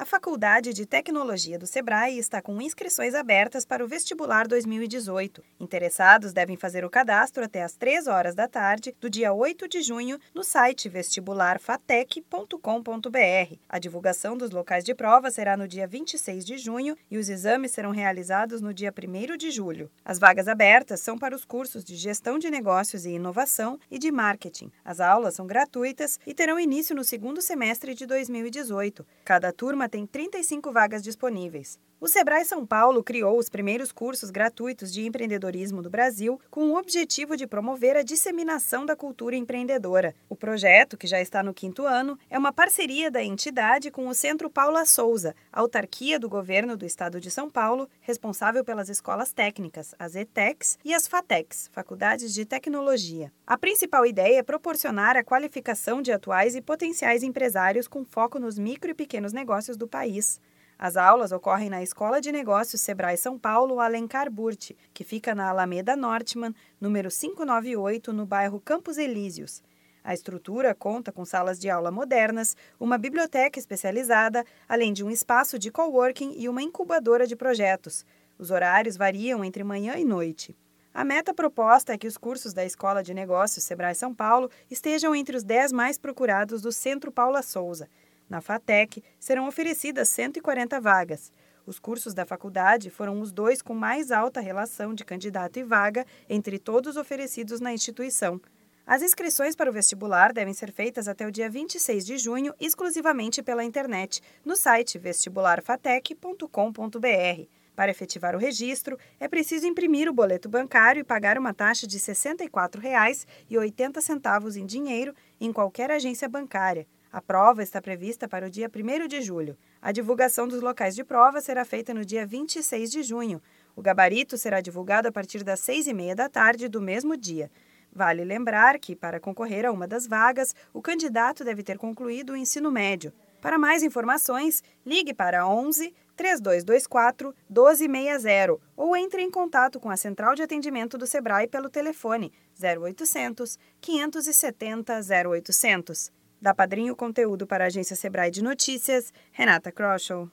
A Faculdade de Tecnologia do Sebrae está com inscrições abertas para o vestibular 2018. Interessados devem fazer o cadastro até às 3 horas da tarde do dia 8 de junho no site vestibularfatec.com.br. A divulgação dos locais de prova será no dia 26 de junho e os exames serão realizados no dia 1 de julho. As vagas abertas são para os cursos de Gestão de Negócios e Inovação e de Marketing. As aulas são gratuitas e terão início no segundo semestre de 2018. Cada turma tem 35 vagas disponíveis. O Sebrae São Paulo criou os primeiros cursos gratuitos de empreendedorismo do Brasil com o objetivo de promover a disseminação da cultura empreendedora. O projeto, que já está no quinto ano, é uma parceria da entidade com o Centro Paula Souza, autarquia do governo do estado de São Paulo, responsável pelas escolas técnicas, as ETECs e as FATECs, Faculdades de Tecnologia. A principal ideia é proporcionar a qualificação de atuais e potenciais empresários com foco nos micro e pequenos negócios do país. As aulas ocorrem na Escola de Negócios Sebrae São Paulo Alencar Burti, que fica na Alameda Nortman, número 598, no bairro Campos Elíseos. A estrutura conta com salas de aula modernas, uma biblioteca especializada, além de um espaço de coworking e uma incubadora de projetos. Os horários variam entre manhã e noite. A meta proposta é que os cursos da Escola de Negócios Sebrae São Paulo estejam entre os 10 mais procurados do Centro Paula Souza. Na FATEC, serão oferecidas 140 vagas. Os cursos da faculdade foram os dois com mais alta relação de candidato e vaga entre todos oferecidos na instituição. As inscrições para o vestibular devem ser feitas até o dia 26 de junho, exclusivamente pela internet, no site vestibularfatec.com.br. Para efetivar o registro, é preciso imprimir o boleto bancário e pagar uma taxa de R$ 64,80 em dinheiro em qualquer agência bancária. A prova está prevista para o dia 1 de julho. A divulgação dos locais de prova será feita no dia 26 de junho. O gabarito será divulgado a partir das 6 e meia da tarde do mesmo dia. Vale lembrar que, para concorrer a uma das vagas, o candidato deve ter concluído o ensino médio. Para mais informações, ligue para 11 3224 1260 ou entre em contato com a central de atendimento do Sebrae pelo telefone 0800 570 0800. Da Padrinho Conteúdo para a Agência Sebrae de Notícias, Renata Kroschel.